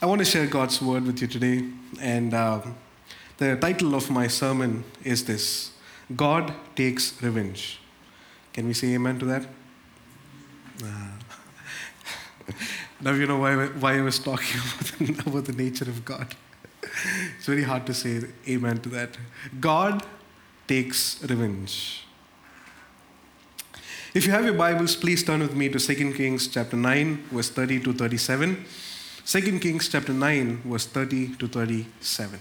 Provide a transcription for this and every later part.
I want to share God's word with you today. And uh, the title of my sermon is this God Takes Revenge. Can we say amen to that? Uh, now you know why, why I was talking about the, about the nature of God. It's very hard to say amen to that. God takes revenge. If you have your Bibles, please turn with me to 2 Kings chapter 9, verse 30 to 37. 2 Kings chapter 9, verse 30 to 37.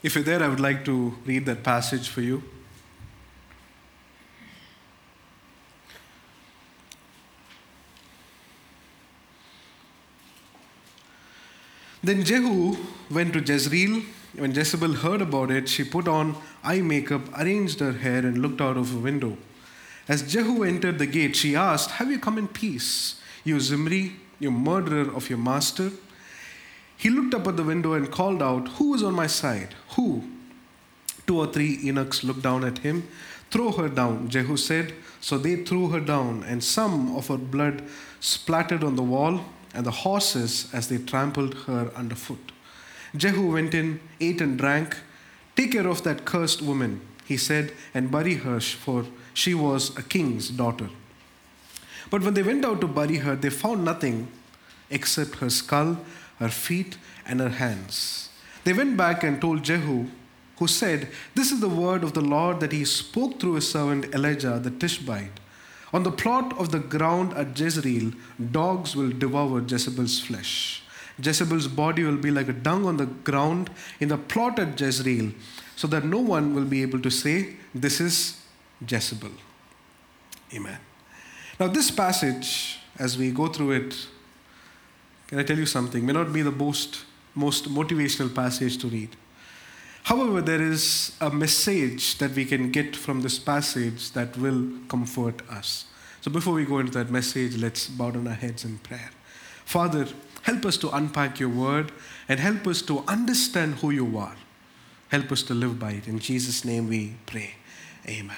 If you're there, I would like to read that passage for you. Then Jehu went to Jezreel. When Jezebel heard about it, she put on eye makeup, arranged her hair, and looked out of a window. As Jehu entered the gate, she asked, Have you come in peace, you Zimri, you murderer of your master? He looked up at the window and called out, Who is on my side? Who? Two or three eunuchs looked down at him. Throw her down, Jehu said. So they threw her down, and some of her blood splattered on the wall and the horses as they trampled her underfoot. Jehu went in, ate and drank. Take care of that cursed woman, he said, and bury her, for she was a king's daughter. But when they went out to bury her, they found nothing except her skull, her feet, and her hands. They went back and told Jehu, who said, This is the word of the Lord that he spoke through his servant Elijah the Tishbite. On the plot of the ground at Jezreel, dogs will devour Jezebel's flesh. Jezebel's body will be like a dung on the ground in the plot at Jezreel, so that no one will be able to say, This is Jezebel. Amen. Now, this passage, as we go through it, can I tell you something? May not be the most, most motivational passage to read. However, there is a message that we can get from this passage that will comfort us. So before we go into that message, let's bow down our heads in prayer. Father, help us to unpack your word and help us to understand who you are. Help us to live by it. In Jesus' name we pray. Amen.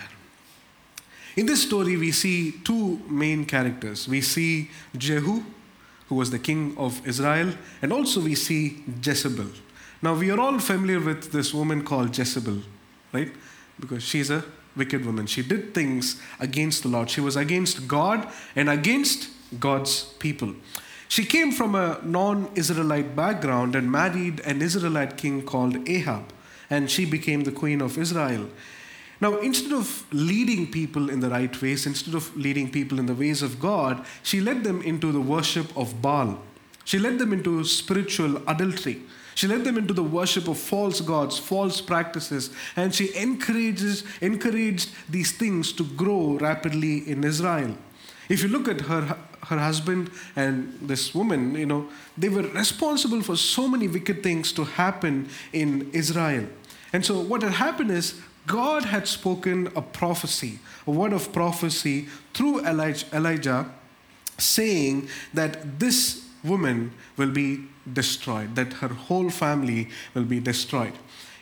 In this story, we see two main characters. We see Jehu, who was the king of Israel, and also we see Jezebel. Now, we are all familiar with this woman called Jezebel, right? Because she's a wicked woman. She did things against the Lord. She was against God and against God's people. She came from a non Israelite background and married an Israelite king called Ahab, and she became the queen of Israel. Now, instead of leading people in the right ways, instead of leading people in the ways of God, she led them into the worship of Baal. She led them into spiritual adultery. She led them into the worship of false gods, false practices, and she encourages, encouraged these things to grow rapidly in Israel. If you look at her, her husband and this woman, you know, they were responsible for so many wicked things to happen in Israel. And so what had happened is God had spoken a prophecy, a word of prophecy through Elijah, saying that this woman will be destroyed, that her whole family will be destroyed.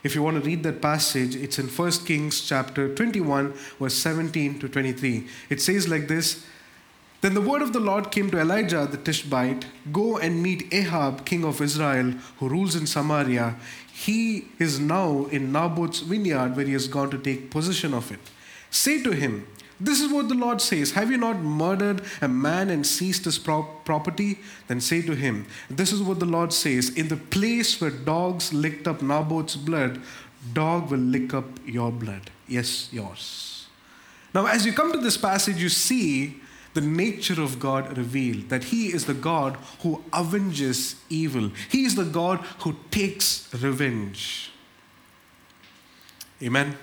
If you want to read that passage, it's in 1 Kings chapter 21, verse 17 to 23. It says like this Then the word of the Lord came to Elijah the Tishbite Go and meet Ahab, king of Israel, who rules in Samaria. He is now in Naboth's vineyard where he has gone to take possession of it. Say to him, this is what the Lord says Have you not murdered a man and seized his property? Then say to him, This is what the Lord says In the place where dogs licked up Naboth's blood, dog will lick up your blood. Yes, yours. Now, as you come to this passage, you see the nature of God revealed that He is the God who avenges evil, He is the God who takes revenge. Amen.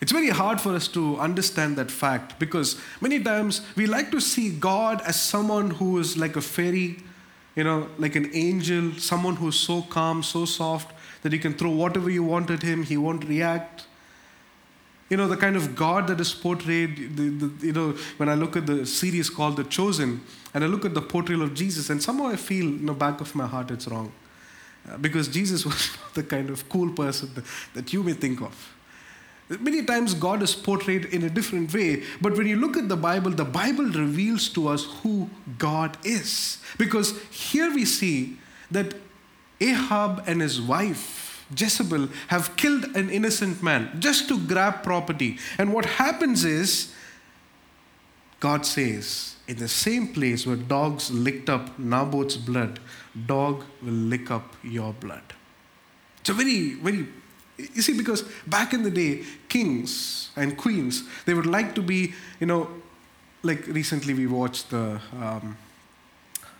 It's very hard for us to understand that fact because many times we like to see God as someone who is like a fairy, you know, like an angel, someone who's so calm, so soft that you can throw whatever you want at him, he won't react. You know, the kind of God that is portrayed, the, the, you know, when I look at the series called The Chosen and I look at the portrayal of Jesus, and somehow I feel in the back of my heart it's wrong. Uh, because Jesus was the kind of cool person that, that you may think of. Many times God is portrayed in a different way, but when you look at the Bible, the Bible reveals to us who God is. Because here we see that Ahab and his wife, Jezebel, have killed an innocent man just to grab property. And what happens is, God says, in the same place where dogs licked up Naboth's blood, dog will lick up your blood. It's a very, very you see, because back in the day, kings and queens, they would like to be, you know, like recently we watched the, um,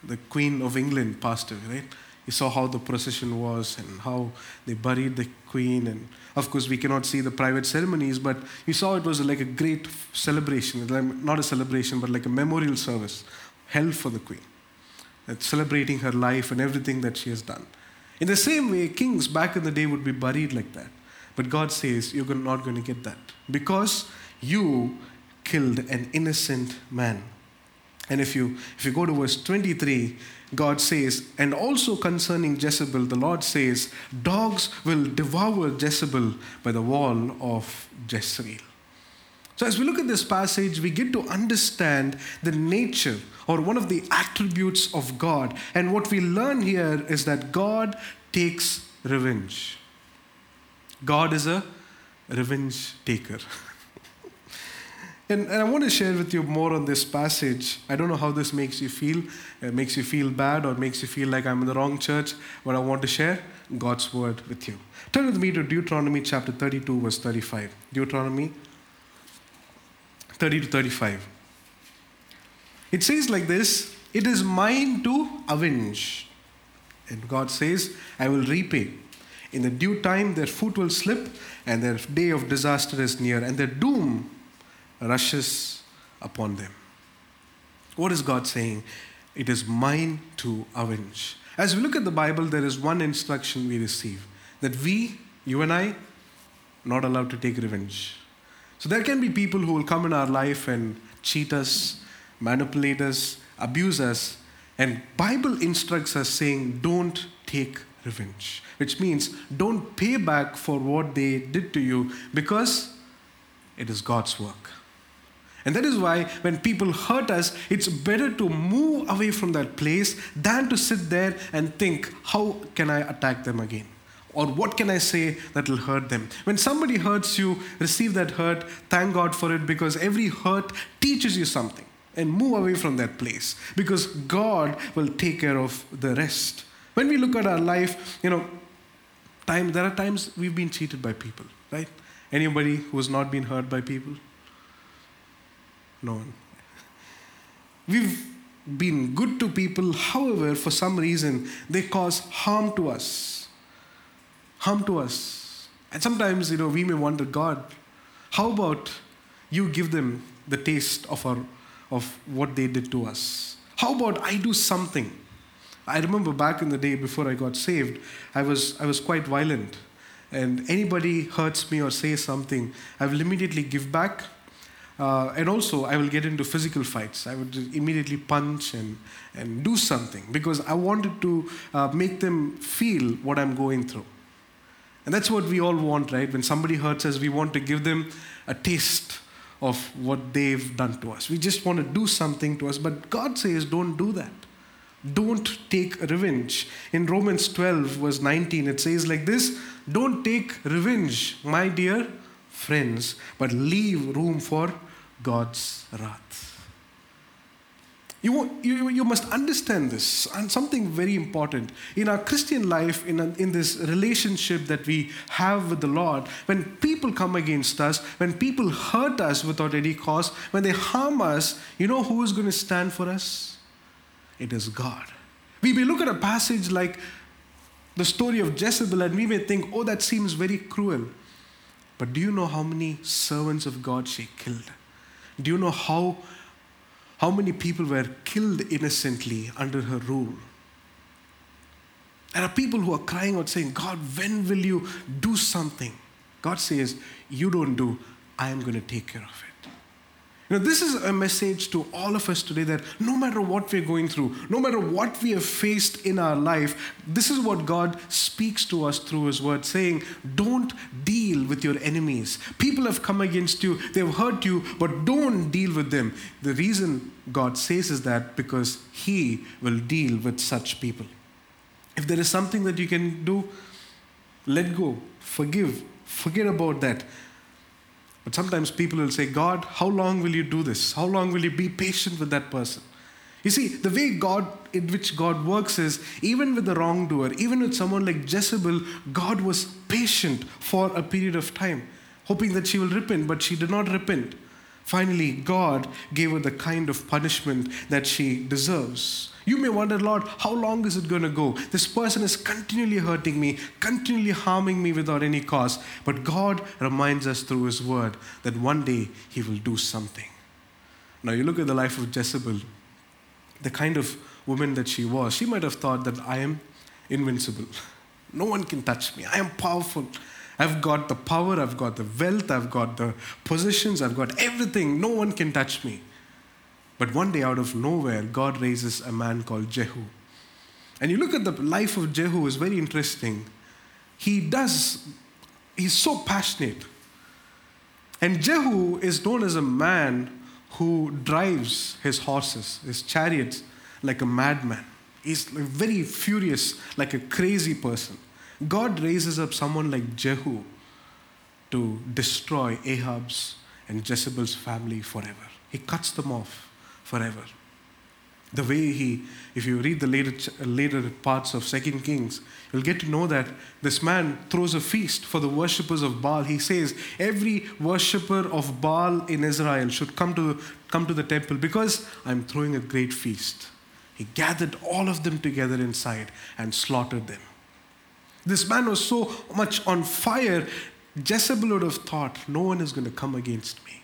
the Queen of England passed away, right? You saw how the procession was and how they buried the queen. And of course, we cannot see the private ceremonies, but you saw it was like a great celebration, not a celebration, but like a memorial service held for the queen, celebrating her life and everything that she has done. In the same way, kings back in the day would be buried like that. But God says, You're not going to get that because you killed an innocent man. And if you, if you go to verse 23, God says, and also concerning Jezebel, the Lord says, dogs will devour Jezebel by the wall of Jezreel. So, as we look at this passage, we get to understand the nature or one of the attributes of God. And what we learn here is that God takes revenge. God is a revenge taker. and, and, I want to share with you more on this passage. I don't know how this makes you feel. It makes you feel bad or makes you feel like I'm in the wrong church, but I want to share God's word with you. Turn with me to Deuteronomy chapter 32, verse 35. Deuteronomy 30 to 35. It says like this It is mine to avenge. And God says, I will repay. In the due time, their foot will slip, and their day of disaster is near, and their doom rushes upon them. What is God saying? It is mine to avenge. As we look at the Bible, there is one instruction we receive that we, you and I, not allowed to take revenge. So there can be people who will come in our life and cheat us, manipulate us, abuse us, and Bible instructs us saying don't take revenge, which means don't pay back for what they did to you because it is God's work. And that is why when people hurt us, it's better to move away from that place than to sit there and think, how can I attack them again? Or what can I say that will hurt them? When somebody hurts you, receive that hurt, thank God for it because every hurt teaches you something. And move away from that place because God will take care of the rest. When we look at our life, you know, time, there are times we've been cheated by people, right? Anybody who has not been hurt by people? No one. We've been good to people, however, for some reason, they cause harm to us harm to us. And sometimes, you know, we may wonder, God, how about you give them the taste of, our, of what they did to us? How about I do something? I remember back in the day before I got saved, I was, I was quite violent. And anybody hurts me or says something, I will immediately give back. Uh, and also, I will get into physical fights. I would immediately punch and, and do something because I wanted to uh, make them feel what I'm going through. And that's what we all want, right? When somebody hurts us, we want to give them a taste of what they've done to us. We just want to do something to us. But God says, don't do that. Don't take revenge. In Romans 12, verse 19, it says like this Don't take revenge, my dear friends, but leave room for God's wrath. You, you, you must understand this and something very important. In our Christian life, in, a, in this relationship that we have with the Lord, when people come against us, when people hurt us without any cause, when they harm us, you know who is going to stand for us? It is God. We may look at a passage like the story of Jezebel and we may think, oh, that seems very cruel. But do you know how many servants of God she killed? Do you know how how many people were killed innocently under her rule? There are people who are crying out saying, God, when will you do something? God says, You don't do, I am going to take care of it. You know, this is a message to all of us today that no matter what we're going through, no matter what we have faced in our life, this is what God speaks to us through His Word, saying, Don't deal with your enemies. People have come against you, they've hurt you, but don't deal with them. The reason God says is that because He will deal with such people. If there is something that you can do, let go, forgive, forget about that. But sometimes people will say, God, how long will you do this? How long will you be patient with that person? You see, the way God, in which God works is, even with the wrongdoer, even with someone like Jezebel, God was patient for a period of time, hoping that she will repent, but she did not repent. Finally, God gave her the kind of punishment that she deserves. You may wonder, Lord, how long is it going to go? This person is continually hurting me, continually harming me without any cause. But God reminds us through His word that one day He will do something. Now, you look at the life of Jezebel, the kind of woman that she was, she might have thought that I am invincible. No one can touch me. I am powerful. I've got the power, I've got the wealth, I've got the positions, I've got everything. No one can touch me. But one day, out of nowhere, God raises a man called Jehu. And you look at the life of Jehu, is very interesting. He does, he's so passionate. And Jehu is known as a man who drives his horses, his chariots, like a madman. He's very furious, like a crazy person. God raises up someone like Jehu to destroy Ahab's and Jezebel's family forever. He cuts them off forever. The way he, if you read the later, later parts of Second Kings, you'll get to know that this man throws a feast for the worshippers of Baal. He says every worshipper of Baal in Israel should come to, come to the temple because I'm throwing a great feast. He gathered all of them together inside and slaughtered them. This man was so much on fire, Jezebel would have thought, no one is going to come against me.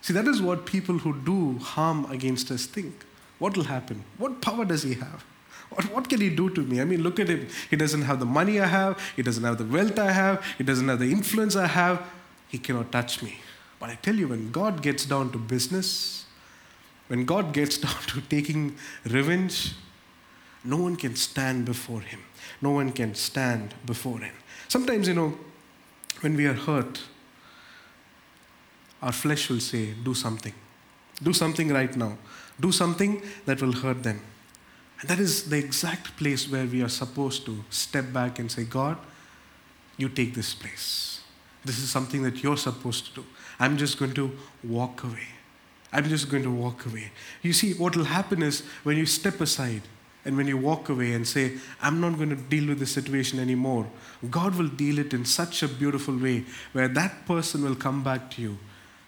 See, that is what people who do harm against us think. What will happen? What power does he have? What, can he do to me? I mean, look at him. He doesn't have the money I have, he doesn't have the wealth I have, he doesn't have the influence I have. He cannot touch me. But I tell you, when God gets down to business, when God gets down to taking revenge, no one can stand before him. No one can stand before him. Sometimes, you know, when we are hurt, our flesh will say, Do something. Do something right now. Do something that will hurt them. And that is the exact place where we are supposed to step back and say, God, you take this place. This is something that you're supposed to do. I'm just going to walk away. I'm just going to walk away. You see, what will happen is when you step aside, and when you walk away and say, I'm not going to deal with this situation anymore, God will deal it in such a beautiful way where that person will come back to you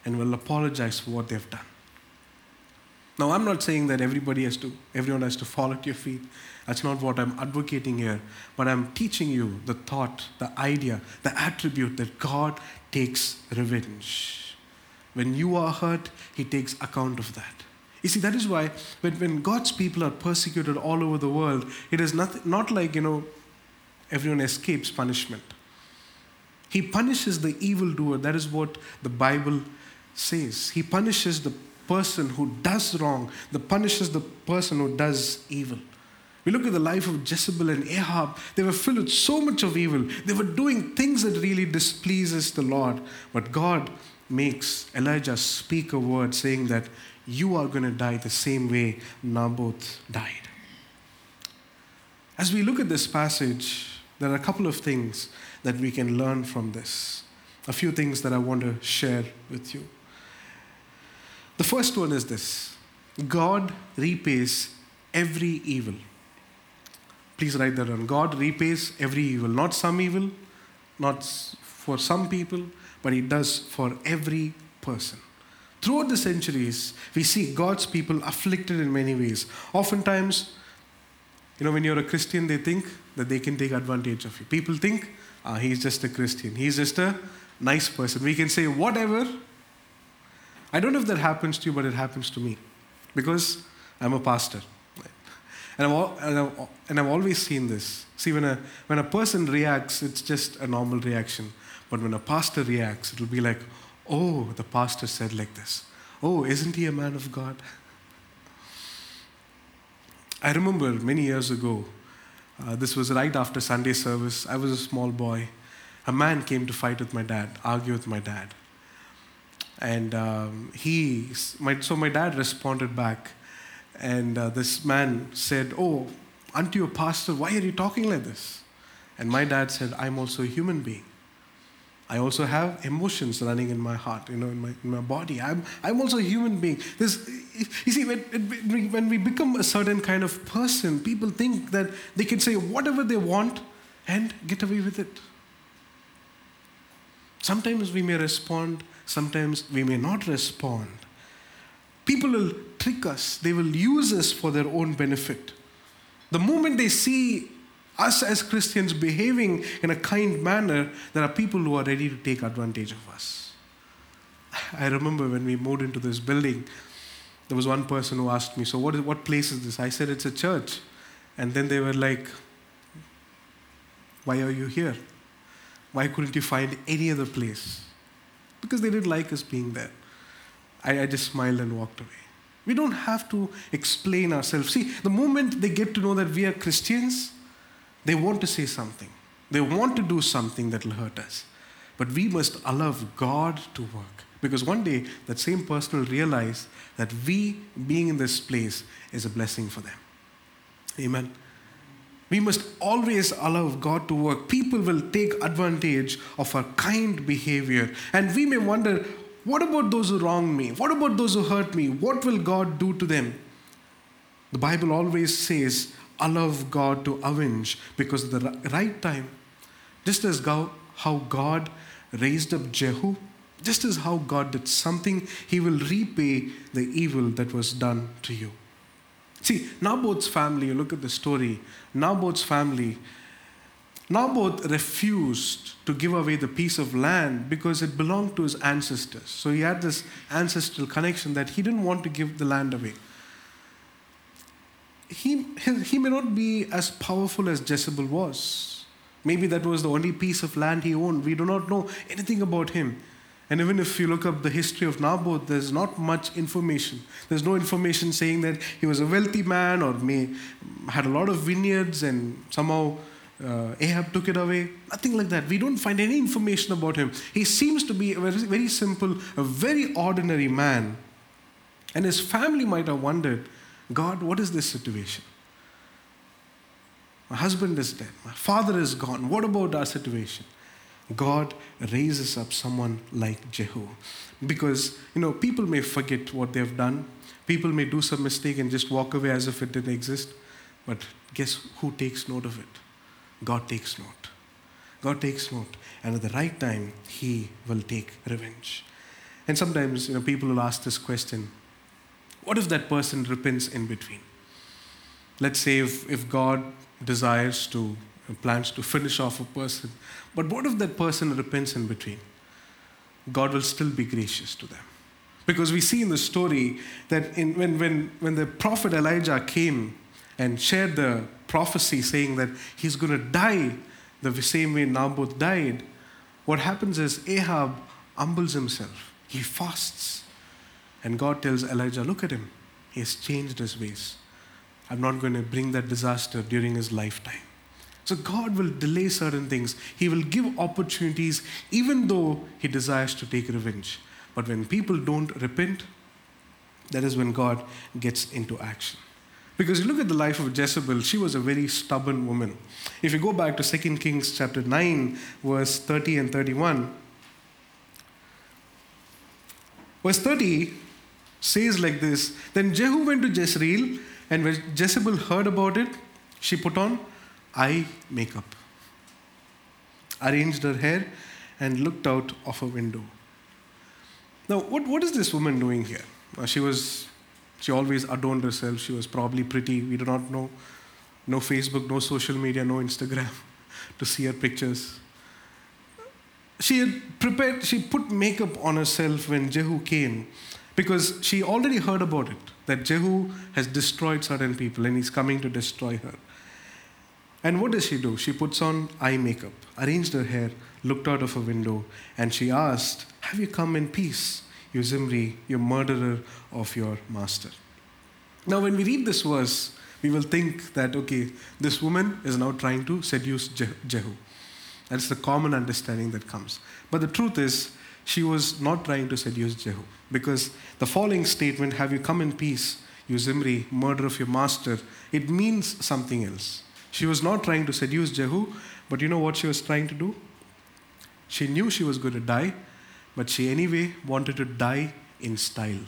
and will apologize for what they've done. Now, I'm not saying that everybody has to, everyone has to fall at your feet. That's not what I'm advocating here. But I'm teaching you the thought, the idea, the attribute that God takes revenge. When you are hurt, He takes account of that. You see, that is why when, when God's people are persecuted all over the world, it is not, not like, you know, everyone escapes punishment. He punishes the evildoer. That is what the Bible says. He punishes the person who does wrong, the punishes the person who does evil. We look at the life of Jezebel and Ahab. They were filled with so much of evil. They were doing things that really displeases the Lord. But God makes Elijah speak a word saying that you are going to die the same way Naboth died. As we look at this passage, there are a couple of things that we can learn from this. A few things that I want to share with you. The first one is this God repays every evil. Please write that down. God repays every evil, not some evil, not for some people, but He does for every person. Throughout the centuries, we see God's people afflicted in many ways. Oftentimes, you know, when you're a Christian, they think that they can take advantage of you. People think, ah, he's just a Christian. He's just a nice person. We can say whatever. I don't know if that happens to you, but it happens to me because I'm a pastor. And I've, and, I've, and I've always seen this. See, when a, when a person reacts, it's just a normal reaction. But when a pastor reacts, it'll be like, Oh, the pastor said like this. Oh, isn't he a man of God? I remember many years ago, uh, this was right after Sunday service. I was a small boy. A man came to fight with my dad, argue with my dad. And um, he, my, so my dad responded back. And uh, this man said, Oh, aren't you a pastor? Why are you talking like this? And my dad said, I'm also a human being. I also have emotions running in my heart, you know, in my, in my body. I'm, I'm also a human being. This, you see, when, when we become a certain kind of person, people think that they can say whatever they want and get away with it. Sometimes we may respond, sometimes we may not respond. People will trick us, they will use us for their own benefit. The moment they see us as Christians behaving in a kind manner, there are people who are ready to take advantage of us. I remember when we moved into this building, there was one person who asked me, So, what, is, what place is this? I said, It's a church. And then they were like, Why are you here? Why couldn't you find any other place? Because they didn't like us being there. I, I just smiled and walked away. We don't have to explain ourselves. See, the moment they get to know that we are Christians, they want to say something. They want to do something that will hurt us. But we must allow God to work. Because one day, that same person will realize that we being in this place is a blessing for them. Amen. We must always allow God to work. People will take advantage of our kind behavior. And we may wonder, what about those who wrong me? What about those who hurt me? What will God do to them? The Bible always says, allow God to avenge because at the right time, just as how God raised up Jehu, just as how God did something, he will repay the evil that was done to you. See, Naboth's family, you look at the story, Naboth's family, Naboth refused to give away the piece of land because it belonged to his ancestors. So he had this ancestral connection that he didn't want to give the land away he, he may not be as powerful as Jezebel was. Maybe that was the only piece of land he owned. We do not know anything about him. And even if you look up the history of Naboth, there's not much information. There's no information saying that he was a wealthy man or may had a lot of vineyards and somehow uh, Ahab took it away. Nothing like that. We don't find any information about him. He seems to be a very, very simple, a very ordinary man. And his family might have wondered God, what is this situation? My husband is dead. My father is gone. What about our situation? God raises up someone like Jehu. Because, you know, people may forget what they've done. People may do some mistake and just walk away as if it didn't exist. But guess who takes note of it? God takes note. God takes note. And at the right time, He will take revenge. And sometimes, you know, people will ask this question what if that person repents in between? Let's say if, if God desires to, plans to finish off a person, but what if that person repents in between? God will still be gracious to them. Because we see in the story that in, when, when, when the prophet Elijah came and shared the prophecy saying that he's going to die the same way Naboth died, what happens is Ahab humbles himself. He fasts. And God tells Elijah, Look at him. He has changed his ways. I'm not going to bring that disaster during his lifetime. So God will delay certain things. He will give opportunities even though he desires to take revenge. But when people don't repent, that is when God gets into action. Because you look at the life of Jezebel, she was a very stubborn woman. If you go back to 2 Kings chapter 9, verse 30 and 31, verse 30 says like this Then Jehu went to Jezreel, and when Jezebel heard about it, she put on eye makeup, arranged her hair, and looked out of a window. Now, what, what is this woman doing here? Uh, she was, she always adorned herself. She was probably pretty. We do not know. No Facebook, no social media, no Instagram to see her pictures. She had prepared, she put makeup on herself when Jehu came because she already heard about it that Jehu has destroyed certain people and he's coming to destroy her. And what does she do? She puts on eye makeup, arranged her hair, looked out of a window, and she asked, Have you come in peace? you Zimri, you murderer of your master. Now, when we read this verse, we will think that, okay, this woman is now trying to seduce Jehu. That's the common understanding that comes. But the truth is, she was not trying to seduce Jehu because the following statement, Have you come in peace, you Zimri, murder of your master, it means something else. She was not trying to seduce Jehu, but you know what she was trying to do? She knew she was going to die, but she anyway wanted to die in style.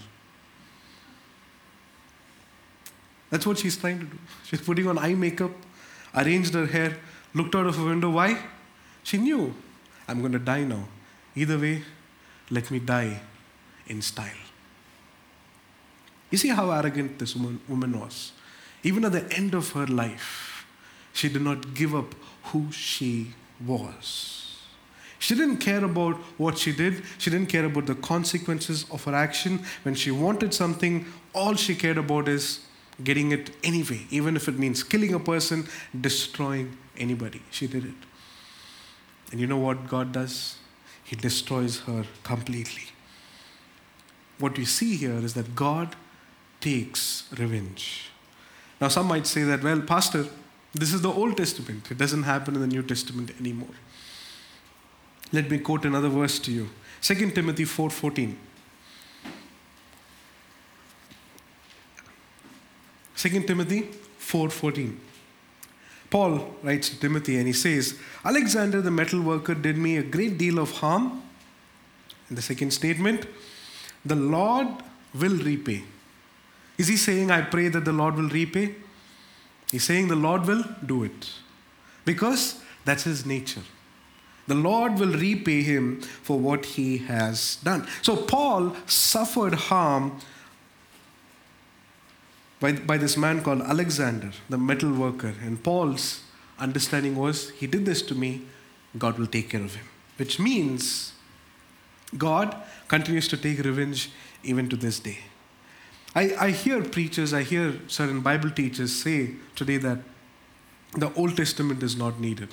That's what she's trying to do. She's putting on eye makeup, arranged her hair, looked out of a window. Why? She knew, I'm going to die now. Either way, let me die in style. You see how arrogant this woman, woman was. Even at the end of her life, she did not give up who she was. She didn't care about what she did. She didn't care about the consequences of her action. When she wanted something, all she cared about is getting it anyway, even if it means killing a person, destroying anybody. She did it. And you know what God does? He destroys her completely. What we see here is that God takes revenge. Now, some might say that, well, Pastor, this is the Old Testament. It doesn't happen in the New Testament anymore. Let me quote another verse to you. 2 Timothy 4:14. 2 Timothy 4:14. Paul writes to Timothy and he says, Alexander the metal worker did me a great deal of harm. In the second statement, the Lord will repay. Is he saying, I pray that the Lord will repay? He's saying the Lord will do it. Because that's his nature. The Lord will repay him for what he has done. So Paul suffered harm by, by this man called Alexander, the metal worker. And Paul's understanding was he did this to me, God will take care of him. Which means God continues to take revenge even to this day. I, I hear preachers, I hear certain Bible teachers say today that the Old Testament is not needed.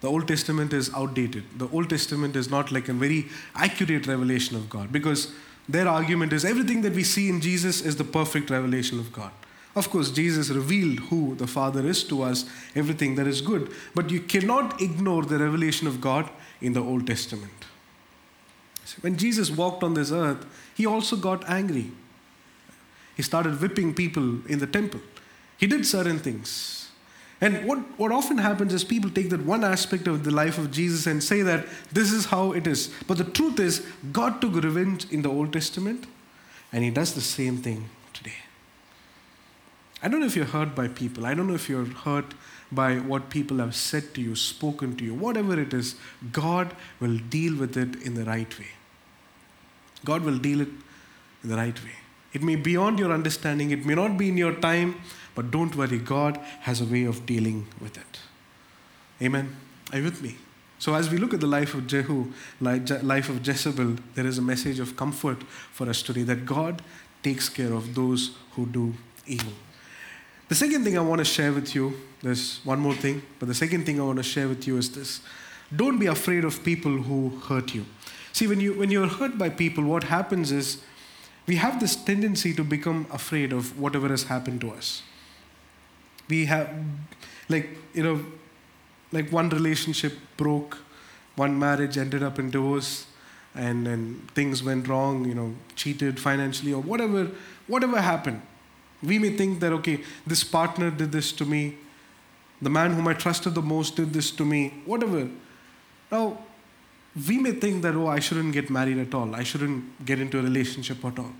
The Old Testament is outdated. The Old Testament is not like a very accurate revelation of God because their argument is everything that we see in Jesus is the perfect revelation of God. Of course, Jesus revealed who the Father is to us, everything that is good. But you cannot ignore the revelation of God in the Old Testament. When Jesus walked on this earth, he also got angry. He started whipping people in the temple. He did certain things. And what, what often happens is people take that one aspect of the life of Jesus and say that this is how it is. But the truth is, God took revenge in the Old Testament, and He does the same thing today. I don't know if you're hurt by people. I don't know if you're hurt by what people have said to you, spoken to you, whatever it is, God will deal with it in the right way. God will deal it in the right way. It may be beyond your understanding, it may not be in your time, but don't worry, God has a way of dealing with it. Amen. Are you with me? So, as we look at the life of Jehu, life of Jezebel, there is a message of comfort for us today that God takes care of those who do evil. The second thing I want to share with you, there's one more thing, but the second thing I want to share with you is this don't be afraid of people who hurt you. See, when, you, when you're hurt by people, what happens is we have this tendency to become afraid of whatever has happened to us. We have like you know like one relationship broke one marriage ended up in divorce and then things went wrong you know cheated financially or whatever whatever happened. We may think that okay this partner did this to me. The man whom i trusted the most did this to me. Whatever. Now we may think that oh i shouldn't get married at all i shouldn't get into a relationship at all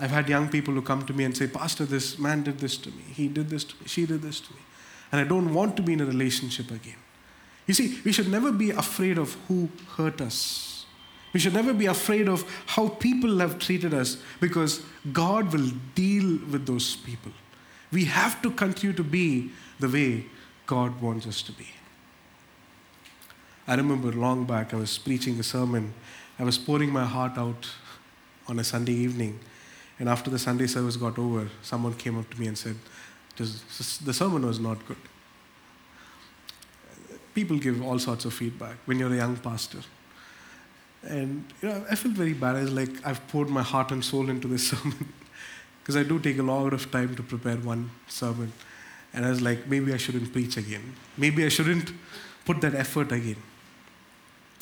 I've had young people who come to me and say, Pastor, this man did this to me. He did this to me. She did this to me. And I don't want to be in a relationship again. You see, we should never be afraid of who hurt us. We should never be afraid of how people have treated us because God will deal with those people. We have to continue to be the way God wants us to be. I remember long back, I was preaching a sermon. I was pouring my heart out on a Sunday evening. And after the Sunday service got over, someone came up to me and said, The sermon was not good. People give all sorts of feedback when you're a young pastor. And you know, I felt very bad. I was like, I've poured my heart and soul into this sermon. Because I do take a lot of time to prepare one sermon. And I was like, maybe I shouldn't preach again. Maybe I shouldn't put that effort again.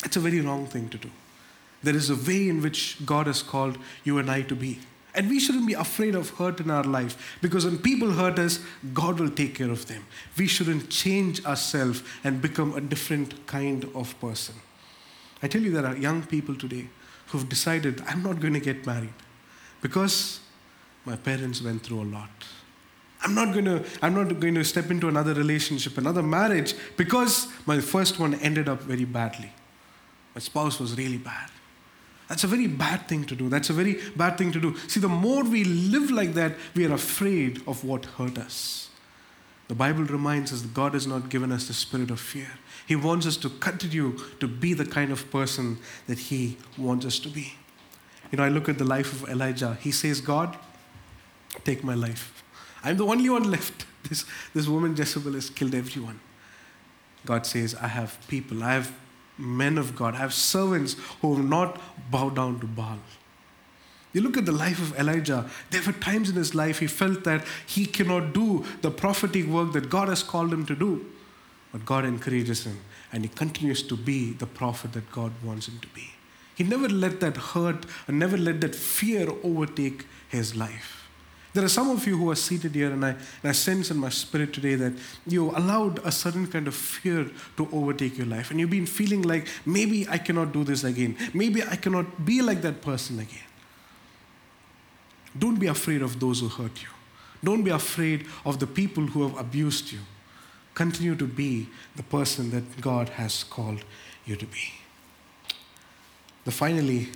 It's a very wrong thing to do. There is a way in which God has called you and I to be. And we shouldn't be afraid of hurt in our life because when people hurt us, God will take care of them. We shouldn't change ourselves and become a different kind of person. I tell you, there are young people today who've decided, I'm not going to get married because my parents went through a lot. I'm not going to, I'm not going to step into another relationship, another marriage, because my first one ended up very badly. My spouse was really bad. That's a very bad thing to do. That's a very bad thing to do. See, the more we live like that, we are afraid of what hurt us. The Bible reminds us that God has not given us the spirit of fear. He wants us to continue to be the kind of person that He wants us to be. You know, I look at the life of Elijah. He says, God, take my life. I'm the only one left. This, this woman Jezebel has killed everyone. God says, I have people, I have men of God, have servants who have not bowed down to Baal. You look at the life of Elijah, there were times in his life he felt that he cannot do the prophetic work that God has called him to do. But God encourages him and he continues to be the prophet that God wants him to be. He never let that hurt and never let that fear overtake his life. There are some of you who are seated here, and I, and I sense in my spirit today that you allowed a certain kind of fear to overtake your life. And you've been feeling like, maybe I cannot do this again. Maybe I cannot be like that person again. Don't be afraid of those who hurt you. Don't be afraid of the people who have abused you. Continue to be the person that God has called you to be. The finally,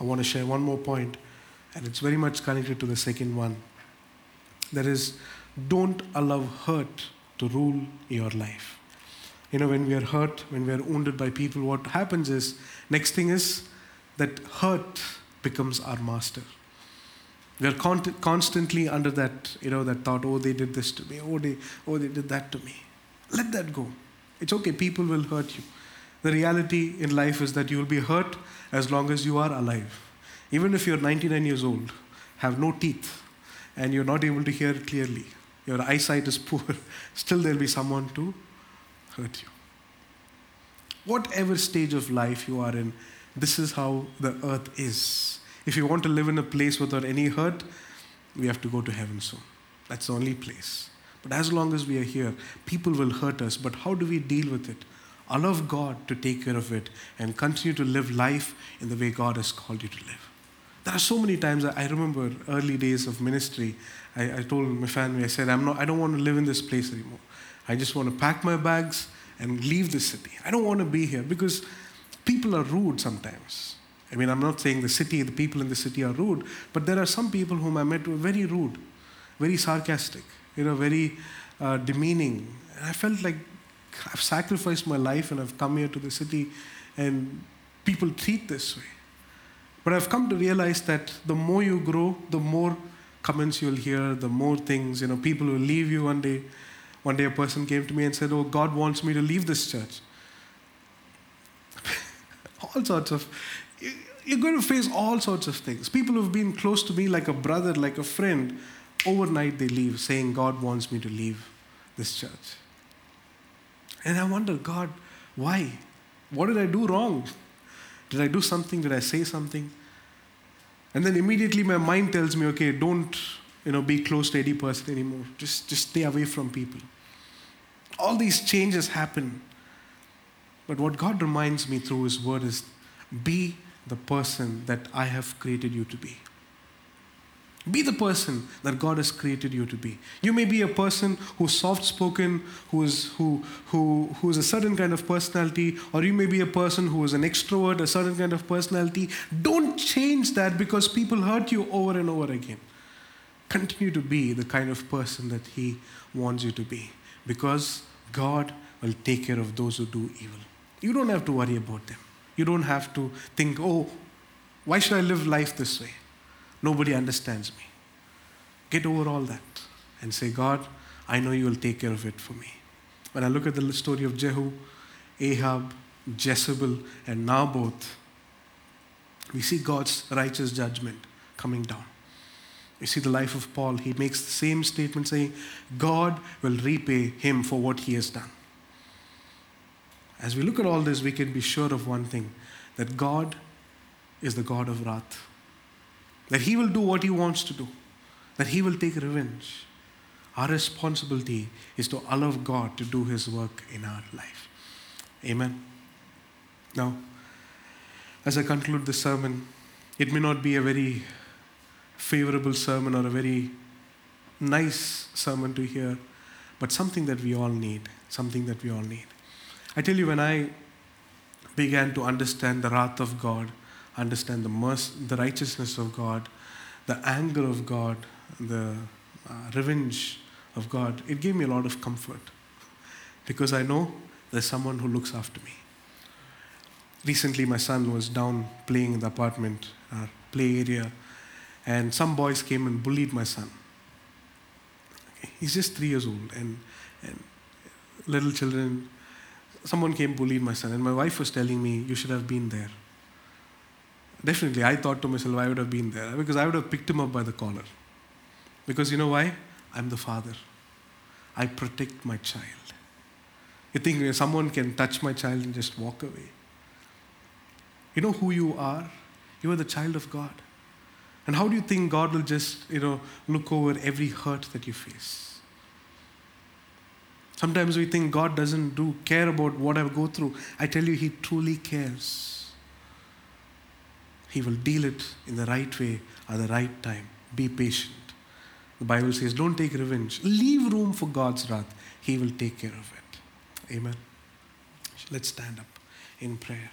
I want to share one more point and it's very much connected to the second one. That is, don't allow hurt to rule your life. You know, when we are hurt, when we are wounded by people, what happens is, next thing is that hurt becomes our master. We are con- constantly under that, you know, that thought, oh, they did this to me, oh, they, oh, they did that to me. Let that go. It's okay, people will hurt you. The reality in life is that you will be hurt as long as you are alive. Even if you're 99 years old, have no teeth, and you're not able to hear clearly, your eyesight is poor, still there'll be someone to hurt you. Whatever stage of life you are in, this is how the earth is. If you want to live in a place without any hurt, we have to go to heaven soon. That's the only place. But as long as we are here, people will hurt us. But how do we deal with it? Allow God to take care of it and continue to live life in the way God has called you to live. There are so many times I remember early days of ministry. I, I told my family, I said, I'm not, I don't want to live in this place anymore. I just want to pack my bags and leave the city. I don't want to be here because people are rude sometimes. I mean, I'm not saying the city, the people in the city are rude, but there are some people whom I met were very rude, very sarcastic, you know, very uh, demeaning. And I felt like I've sacrificed my life and I've come here to the city and people treat this way. But I've come to realize that the more you grow, the more comments you'll hear, the more things, you know, people will leave you one day. One day a person came to me and said, Oh, God wants me to leave this church. all sorts of, you're going to face all sorts of things. People who've been close to me like a brother, like a friend, overnight they leave saying, God wants me to leave this church. And I wonder, God, why? What did I do wrong? Did I do something? Did I say something? And then immediately my mind tells me, okay, don't you know, be close to any person anymore. Just, just stay away from people. All these changes happen. But what God reminds me through His Word is be the person that I have created you to be. Be the person that God has created you to be. You may be a person who's soft spoken, who's, who, who, who's a certain kind of personality, or you may be a person who is an extrovert, a certain kind of personality. Don't change that because people hurt you over and over again. Continue to be the kind of person that He wants you to be because God will take care of those who do evil. You don't have to worry about them. You don't have to think, oh, why should I live life this way? Nobody understands me. Get over all that and say, God, I know you will take care of it for me. When I look at the story of Jehu, Ahab, Jezebel, and Naboth, we see God's righteous judgment coming down. You see the life of Paul, he makes the same statement saying, God will repay him for what he has done. As we look at all this, we can be sure of one thing that God is the God of wrath, that he will do what he wants to do, that he will take revenge. Our responsibility is to allow God to do his work in our life. Amen. Now, as I conclude this sermon, it may not be a very favorable sermon or a very nice sermon to hear, but something that we all need. Something that we all need. I tell you, when I began to understand the wrath of God, understand the mercy, the righteousness of God, the anger of God, the uh, revenge of God, it gave me a lot of comfort because I know there's someone who looks after me. Recently, my son was down playing in the apartment, uh, play area, and some boys came and bullied my son. Okay. He's just three years old, and, and little children, someone came bullied my son, and my wife was telling me, You should have been there. Definitely, I thought to myself, I would have been there because I would have picked him up by the collar. Because you know why? I'm the father. I protect my child. You think someone can touch my child and just walk away? You know who you are? You are the child of God. And how do you think God will just, you know, look over every hurt that you face? Sometimes we think God doesn't do care about what I go through. I tell you, He truly cares. He will deal it in the right way at the right time. Be patient. The Bible says, don't take revenge. Leave room for God's wrath. He will take care of it. Amen. Let's stand up in prayer.